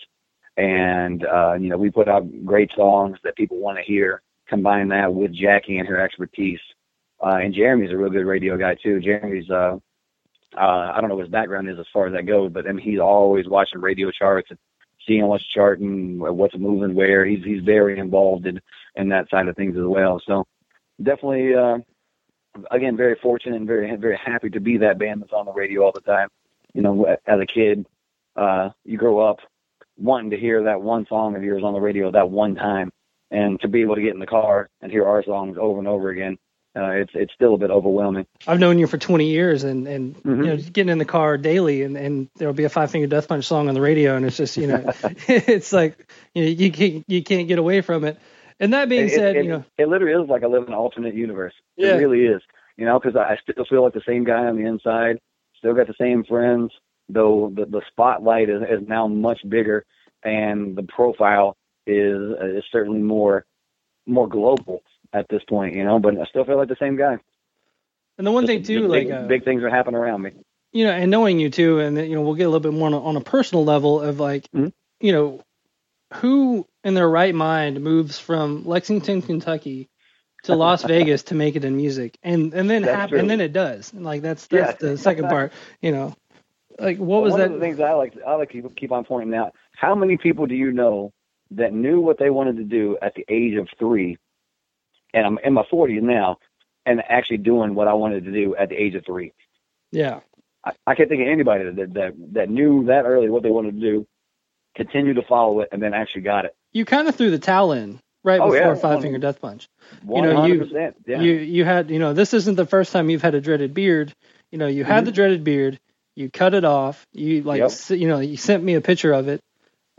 and uh, you know we put out great songs that people want to hear. Combine that with Jackie and her expertise, uh, and Jeremy's a real good radio guy too. Jeremy's uh, uh, I don't know what his background is as far as that goes, but I mean, he's always watching radio charts and seeing what's charting, what's moving where. He's he's very involved in in that side of things as well. So definitely uh, again, very fortunate and very very happy to be that band that's on the radio all the time. You know, as a kid, uh, you grow up wanting to hear that one song of yours on the radio that one time, and to be able to get in the car and hear our songs over and over again. Uh, it's it's still a bit overwhelming. I've known you for 20 years, and and mm-hmm. you know getting in the car daily, and and there'll be a Five Finger Death Punch song on the radio, and it's just you know it's like you know you can't you can't get away from it. And that being it, said, it, you know, it literally is like I live in an alternate universe. Yeah. It really is. You know, because I still feel like the same guy on the inside. Still got the same friends, though the the spotlight is is now much bigger, and the profile is is certainly more more global at this point. You know, but I still feel like the same guy. And the one just, thing too, like big, uh, big things are happening around me. You know, and knowing you too, and you know, we'll get a little bit more on a, on a personal level of like, mm-hmm. you know, who in their right mind moves from Lexington, Kentucky to Las Vegas to make it in music, and and then happen, and then it does. Like that's that's yeah. the second part. You know, like what was one that? One of the things I like I like to keep on pointing out. How many people do you know that knew what they wanted to do at the age of three, and I'm in my 40s now, and actually doing what I wanted to do at the age of three? Yeah. I, I can't think of anybody that, that that knew that early what they wanted to do, continue to follow it, and then actually got it. You kind of threw the towel in right oh, before yeah, Five Finger Death Punch. You know, you yeah. you you had you know this isn't the first time you've had a dreaded beard. You know, you had mm-hmm. the dreaded beard. You cut it off. You like yep. you know you sent me a picture of it.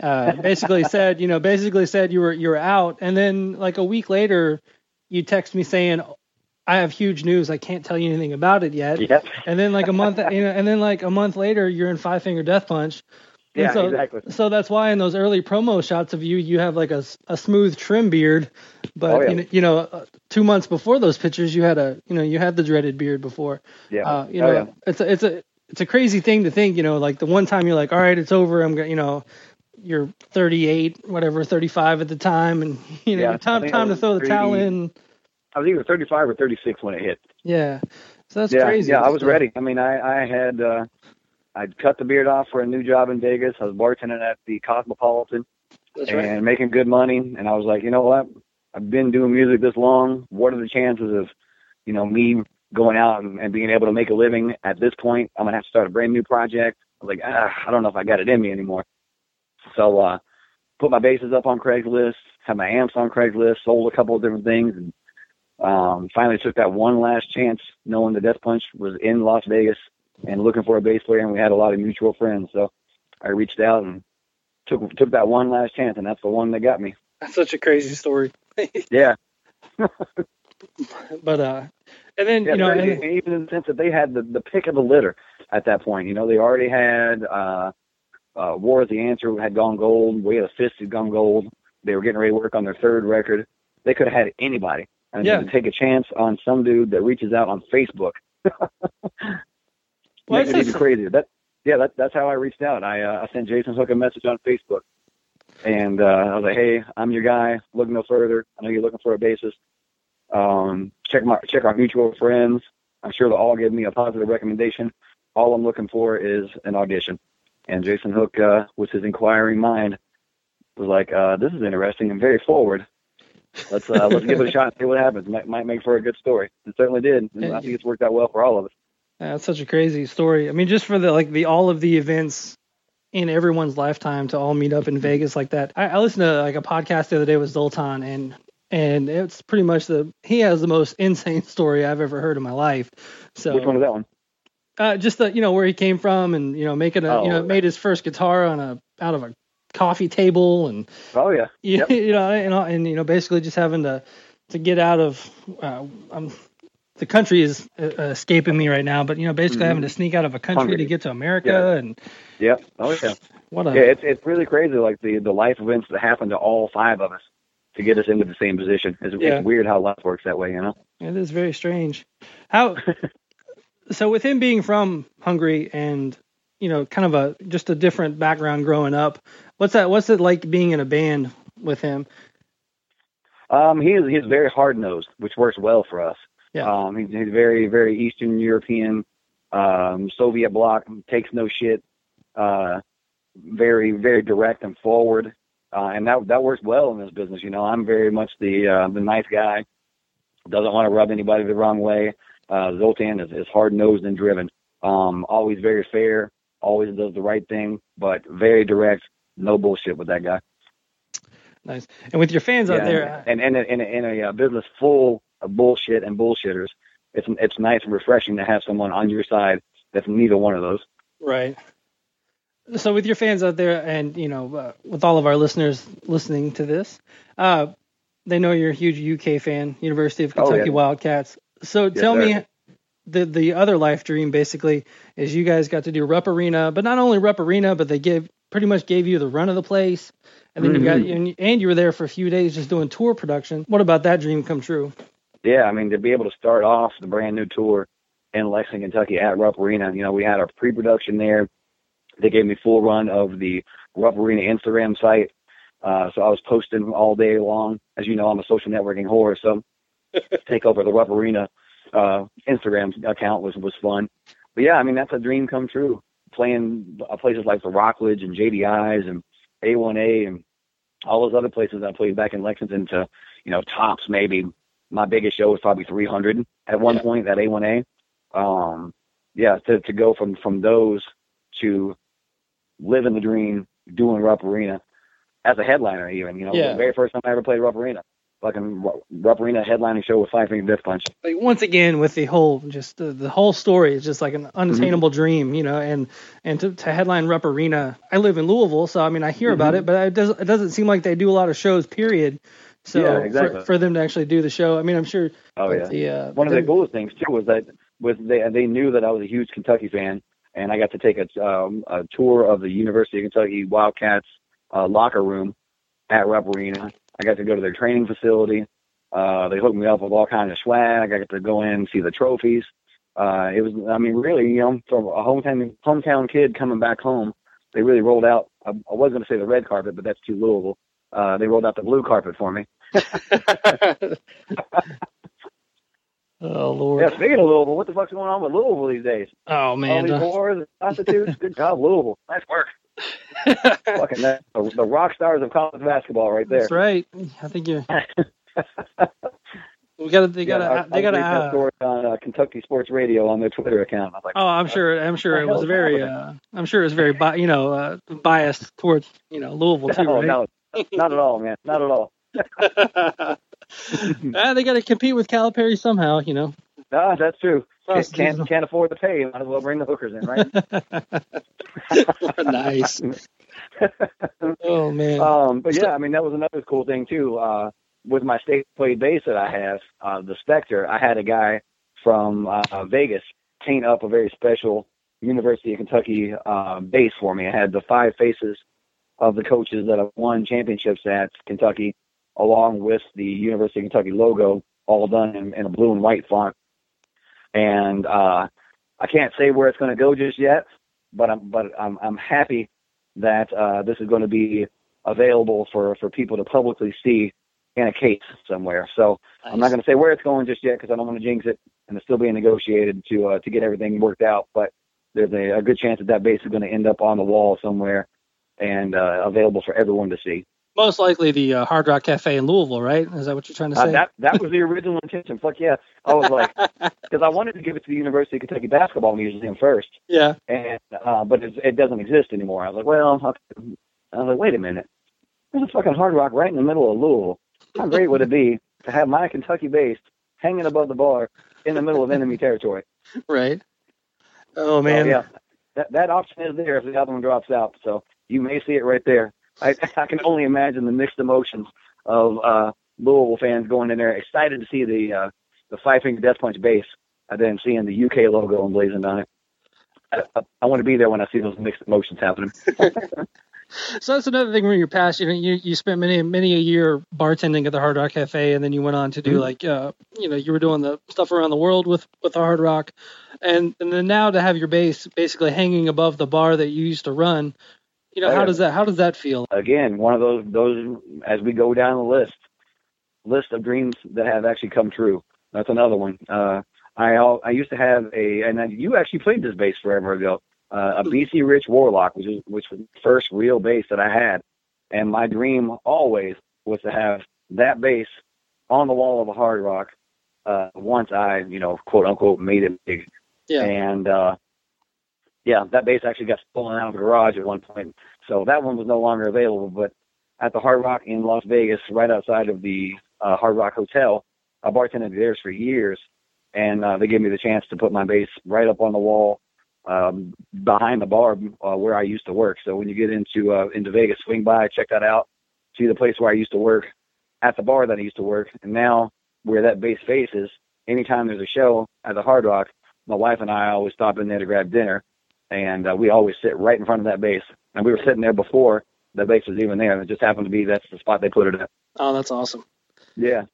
Uh, basically said you know basically said you were you were out, and then like a week later, you text me saying. I have huge news. I can't tell you anything about it yet. Yep. And then like a month, you know, and then like a month later, you're in Five Finger Death Punch, yeah, so, exactly. So that's why in those early promo shots of you, you have like a, a smooth trim beard, but oh, yeah. you know, you know uh, two months before those pictures, you had a, you know, you had the dreaded beard before. Yeah. Uh, you know, oh, yeah. it's a, it's a, it's a crazy thing to think, you know, like the one time you're like, all right, it's over. I'm going, you know, you're 38, whatever, 35 at the time, and you know, Yeah, time time to was throw the towel in. I was either 35 or 36 when it hit. Yeah, so that's yeah, crazy. yeah, I was So- ready. I mean, I I had uh, I'd cut the beard off for a new job in Vegas. I was bartending at the Cosmopolitan That's and right. making good money. And I was like, you know what? I've been doing music this long. What are the chances of, you know, me going out and, and being able to make a living at this point? I'm gonna have to start a brand new project. I was like, ah, I don't know if I got it in me anymore. So, uh, put my basses up on Craigslist, had my amps on Craigslist, sold a couple of different things, and um, finally took that one last chance, knowing the Death Punch was in Las Vegas and looking for a bass player, and we had a lot of mutual friends. So I reached out and took took that one last chance, and that's the one that got me. That's such a crazy story. Yeah, But uh, and then yeah. you know, and, even in the sense that they had the the pick of the litter at that point. You know, they already had uh, uh, War is the Answer had gone gold. Way of the Fist had gone gold. They were getting ready to work on their third record. They could have had anybody. And Yeah. to take a chance on some dude that reaches out on Facebook. Well, it's even crazier. That yeah, that, that's how I reached out. I uh, I sent Jason Hook a message on Facebook, and uh, I was like, "Hey, I'm your guy. Look no further. I know you're looking for a bassist. Um, check my check our mutual friends. I'm sure they'll all give me a positive recommendation. All I'm looking for is an audition." And Jason Hook, uh, with his inquiring mind, was like, uh, "This is interesting and very forward. Let's uh, let's give it a shot and see what happens. Might might make for a good story. It certainly did. And I think it's worked out well for all of us." That's such a crazy story. I mean, just for the like the all of the events in everyone's lifetime to all meet up in Vegas like that. I, I listened to like a podcast the other day with Zoltan, and and it's pretty much the he has the most insane story I've ever heard in my life. So Which one is that one? uh, just the you know where he came from, and you know making a you know Oh. made his first guitar on a out of a coffee table, and Oh yeah. you, Yep. you know and, and you know basically just having to to get out of uh, um, the country is uh, escaping me right now, but you know basically Mhm. having to sneak out of a country Hungary. to get to America, Yeah. and yeah, Oh yeah. what a Yeah, it's it's really crazy, like the the life events that happened to all five of us to get us into the same position. It's, Yeah. it's weird how life works that way, you know. It is very strange. How so with him being from Hungary and you know kind of a just a different background growing up, what's that what's it like being in a band with him? Um, he is he's very hard nosed, which works well for us. Yeah. Um, he's, he's very very Eastern European, um, Soviet bloc, takes no shit. Uh, very very direct and forward, uh, and that that works well in this business. You know, I'm very much the uh, the nice guy, doesn't want to rub anybody the wrong way. Uh, Zoltan is, is hard nosed and driven. Um, always very fair, always does the right thing, but very direct. No bullshit with that guy. Nice. And with your fans out there, and and in a, in a uh, business full of bullshit and bullshitters, it's it's nice and refreshing to have someone on your side that's neither one of those. right? So with your fans out there, and you know, uh, with all of our listeners listening to this, uh, they know you're a huge UK fan, University of Oh, Kentucky yeah. Wildcats. So Yes, tell sir. me, the the other life dream basically is you guys got to do Rupp Arena, but not only Rupp Arena, but they gave pretty much gave you the run of the place, and then you got Mhm. and, and you were there for a few days just doing tour production. What about that dream come true? Yeah, I mean to be able to start off the brand new tour in Lexington, Kentucky at Rupp Arena. You know, we had our pre-production there. They gave me full run of the Rupp Arena Instagram site. Uh, so I was posting all day long. As you know, I'm a social networking whore, so take over the Rupp Arena uh, Instagram account was was fun. But yeah, I mean that's a dream come true. Playing uh, places like the Rockledge and JDI's and A1A and all those other places I played back in Lexington to, you know, tops maybe. My biggest show was probably 300 at one Yeah. point at A1A. Um, yeah, to to go from from those to living the dream, doing Rupp Arena as a headliner, even you know, Yeah. the very first time I ever played Rupp Arena, fucking Ru- Rupp Arena headlining show with Five Finger Death Punch. like once again with the whole just the, the whole story is just like an unattainable Mm-hmm. dream, you know, and and to, to headline Rupp Arena. I live in Louisville, so I mean I hear about Mhm. it, but it doesn't it doesn't seem like they do a lot of shows. Period. So Yeah, exactly. for, for them to actually do the show, I mean I'm sure. Oh yeah. The, uh, One of the coolest things too was that was they they knew that I was a huge Kentucky fan, and I got to take a, um, a tour of the University of Kentucky Wildcats uh, locker room at Rupp Arena. I got to go to their training facility. Uh, they hooked me up with all kinds of swag. I got to go in and see the trophies. Uh, it was, I mean, really, you know, from a hometown hometown kid coming back home, they really rolled out I, I was going to say the red carpet, but that's too Louisville. Uh, they rolled out the blue carpet for me. oh Lord. Yeah, speaking of Louisville, what the fuck's going on with Louisville these days? Oh All man. these uh, wars prostitutes. Good job, Louisville. Nice work. Fucking that, the, the rock stars of college basketball right there. That's right. I think you. We got. They got to. Yeah, they got to. read that Uh, story on uh, Kentucky Sports Radio on their Twitter account. I was like, oh, I'm sure. I'm sure it was very. Uh, I'm sure it was very. Bi- you know, uh, biased towards you know Louisville too, no, right? no, not at all, man, not at all. Ah, they got to compete with Calipari somehow. You know. No, that's true. Plus, Can't can't, can't afford to pay. Might as well bring the hookers in, right? nice. Oh man. Um, but yeah, I mean that was another cool thing too. Uh, with my state played bass that I have, uh, the Spector, I had a guy from uh, Vegas paint up a very special University of Kentucky uh, bass for me. I had the five faces of the coaches that have won championships at Kentucky, along with the University of Kentucky logo, all done in, in a blue and white font. And uh, I can't say where it's going to go just yet, but I'm but I'm I'm happy that uh, this is going to be available for for people to publicly see in a case somewhere. So I'm not going to say where it's going just yet because I don't want to jinx it, and it's still being negotiated to uh, to get everything worked out. But there's a, a good chance that that base is going to end up on the wall somewhere and uh, available for everyone to see. Most likely the uh, Hard Rock Cafe in Louisville, right? Is that what you're trying to Uh, say? that that was the original intention. Fuck yeah! I was like, because I wanted to give it to the University of Kentucky Basketball Museum first, yeah. and uh, but it, it doesn't exist anymore. I was like, well, okay. I was like, wait a minute, there's a fucking Hard Rock right in the middle of Louisville. How great would it be to have my Kentucky base hanging above the bar in the middle of enemy territory? Right. Oh man. So, yeah, that that option is there if the other one drops out. So you may see it right there. I, I can only imagine the mixed emotions of uh, Louisville fans going in there, excited to see the uh, the five finger death punch base, and then seeing the UK logo emblazoned on it. I, I, I want to be there when I see those mixed emotions happening. So that's another thing when you're past, you know, you, you spent many many a year bartending at the Hard Rock Cafe, and then you went on to do Mhm. like, uh, you know, you were doing the stuff around the world with with the Hard Rock, and and then now to have your base basically hanging above the bar that you used to run, you know, how does that how does that feel? Again, one of those those as we go down the list list of dreams that have actually come true. That's another one. Uh, I I used to have a, and I- you actually played this bass forever ago. Uh, a BC Rich Warlock, which is which was the first real bass that I had, and my dream always was to have that bass on the wall of a Hard Rock. Uh, once I, you know, quote unquote, made it big, Yeah. and uh, yeah, that bass actually got stolen out of the garage at one point, so that one was no longer available. But at the Hard Rock in Las Vegas, right outside of the uh, Hard Rock Hotel, I bartended there for years, and uh, they gave me the chance to put my bass right up on the wall um, behind the bar uh, where I used to work. So when you get into uh, into Vegas, swing by, check that out, see the place where I used to work, at the bar that I used to work, and now where that bass faces. Anytime there's a show at the Hard Rock, my wife and I always stop in there to grab dinner, and uh, we always sit right in front of that bass. And we were sitting there before the bass was even there. And It just happened to be that's the spot they put it at. Oh, that's awesome. Yeah.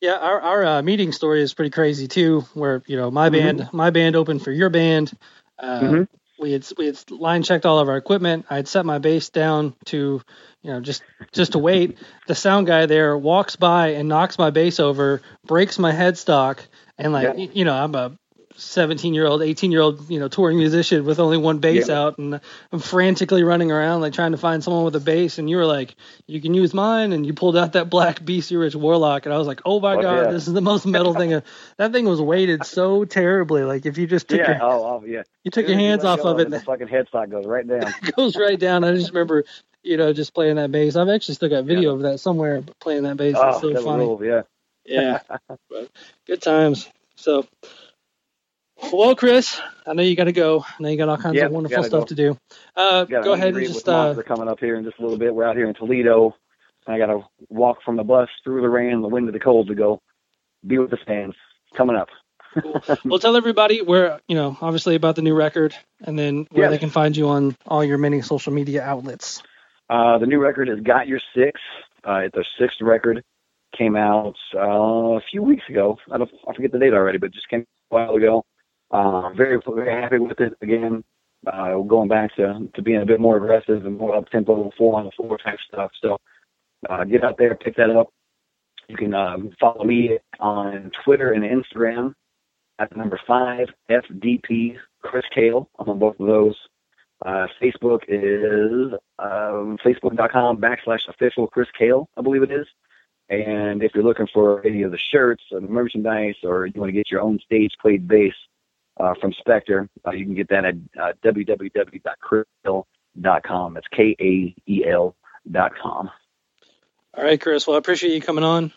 Yeah, our our uh, meeting story is pretty crazy too. Where you know my band my band opened for your band. Uh, Mhm. We had we had line checked all of our equipment. I had set my bass down to you know just just to wait. The sound guy there walks by and knocks my bass over, breaks my headstock, and like Yeah. you know I'm a 17 year old, 18 year old, you know, touring musician with only one bass Yeah. out, and I'm frantically running around like trying to find someone with a bass. And you were like, "You can use mine," and you pulled out that black BC Rich Warlock, and I was like, "Oh my Fuck god, yeah. this is the most metal thing." That thing was weighted so terribly. Like if you just took Yeah. your Oh, oh, yeah. you took your hands off of it, and The fucking headstock goes right down. goes right down. I just remember, you know, just playing that bass. I've actually still got video of that somewhere. Playing that bass, oh, it's so funny. rules, yeah. Yeah, good times. So, well, Chris, I know you got to go. I know you got all kinds Yeah, of wonderful stuff go. to do. Uh, go ahead and just uh, coming up here in just a little bit. We're out here in Toledo. I got to walk from the bus through the rain, the wind, and the cold to go be with the fans. Coming up. well, tell everybody where you know, obviously about the new record, and then where Yes. they can find you on all your many social media outlets. Uh, the new record is Got Your Six. Uh, it's our sixth record. Came out uh, a few weeks ago. I don't, I forget the date already, but just came a while ago. Uh, very, very happy with it. Again, uh, going back to to being a bit more aggressive and more up tempo, four on the floor type stuff. So uh, get out there, pick that up. You can um, follow me on Twitter and Instagram at number five FDP Chris Kael. I'm on both of those. Uh, Facebook is um, facebook.com backslash official Chris Kael, I believe it is. And if you're looking for any of the shirts or the merchandise or you want to get your own stage played bass uh, from Spector, uh, you can get that at uh, www.chriskael.com. That's K A E L dot com. All right, Chris. Well, I appreciate you coming on.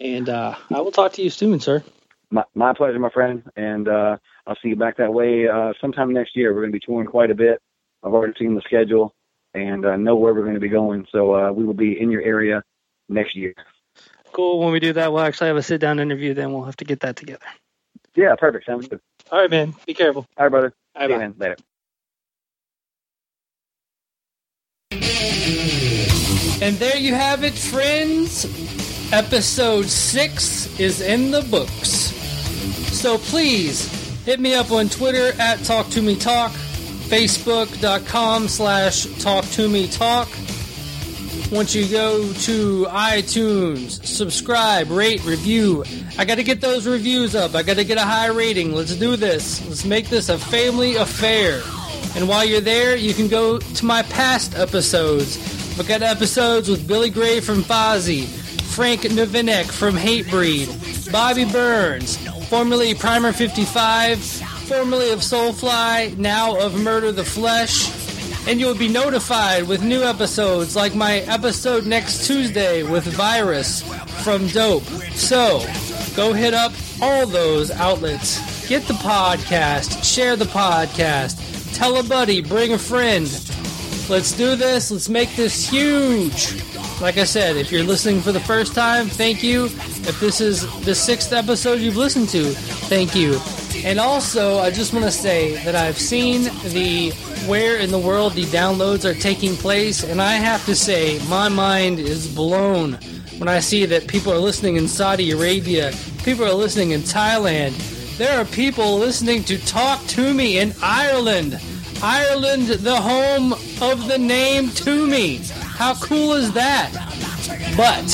And uh, I will talk to you soon, sir. My, my pleasure, my friend. And uh, I'll see you back that way uh, sometime next year. We're going to be touring quite a bit. I've already seen the schedule and uh, know where we're going to be going. So uh, we will be in your area next year. Cool. When we do that, we'll actually have a sit down interview. Then we'll have to get that together. Yeah, perfect. Sounds good. All right, man. Be careful. All right, brother. All right, See you, bye. man. Later. And there you have it, friends. Episode 6 is in the books. So please hit me up on Twitter at Talk Toomey Talk, Facebook.com slash Talk Toomey Talk. Once you go to iTunes, subscribe, rate, review. I got to get those reviews up. I got to get a high rating. Let's do this. Let's make this a family affair. And while you're there, you can go to my past episodes. I've got episodes with Billy Grey from Fozzy, Frank Novinec from Hatebreed, Bobby Burns, formerly Primer 55, formerly of Soulfly, now of Murder the Flesh. And you'll be notified with new episodes like my episode next Tuesday with Virus from Dope. So, go hit up all those outlets. Get the podcast, share the podcast, tell a buddy, bring a friend. Let's do this. Let's make this huge. Like I said, if you're listening for the first time, thank you. If this is the sixth episode you've listened to, thank you. And also, I just want to say that I've seen the where in the world the downloads are taking place, and I have to say, my mind is blown when I see that people are listening in Saudi Arabia, people are listening in Thailand. There are people listening to Talk Toomey in Ireland. Ireland, the home of the name Toomey. How cool is that? But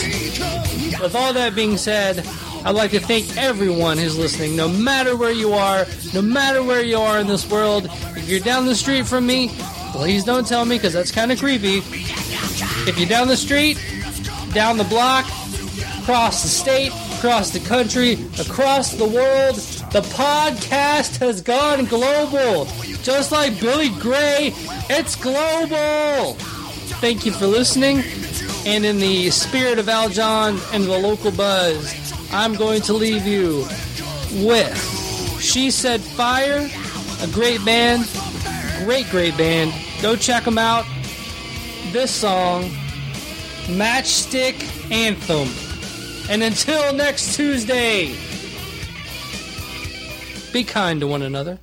with all that being said, I'd like to thank everyone who's listening, no matter where you are, no matter where you are in this world. If you're down the street from me, please don't tell me because that's kind of creepy. If you're down the street, down the block, across the state, across the country, across the world, the podcast has gone global. Just like Billy Grey, it's global. Thank you for listening. And in the spirit of Aljon and the local buzz, I'm going to leave you with She Said Fire, a great band, great, great band. Go check them out. This song, Matchstick Anthem. And until next Tuesday, be kind to one another.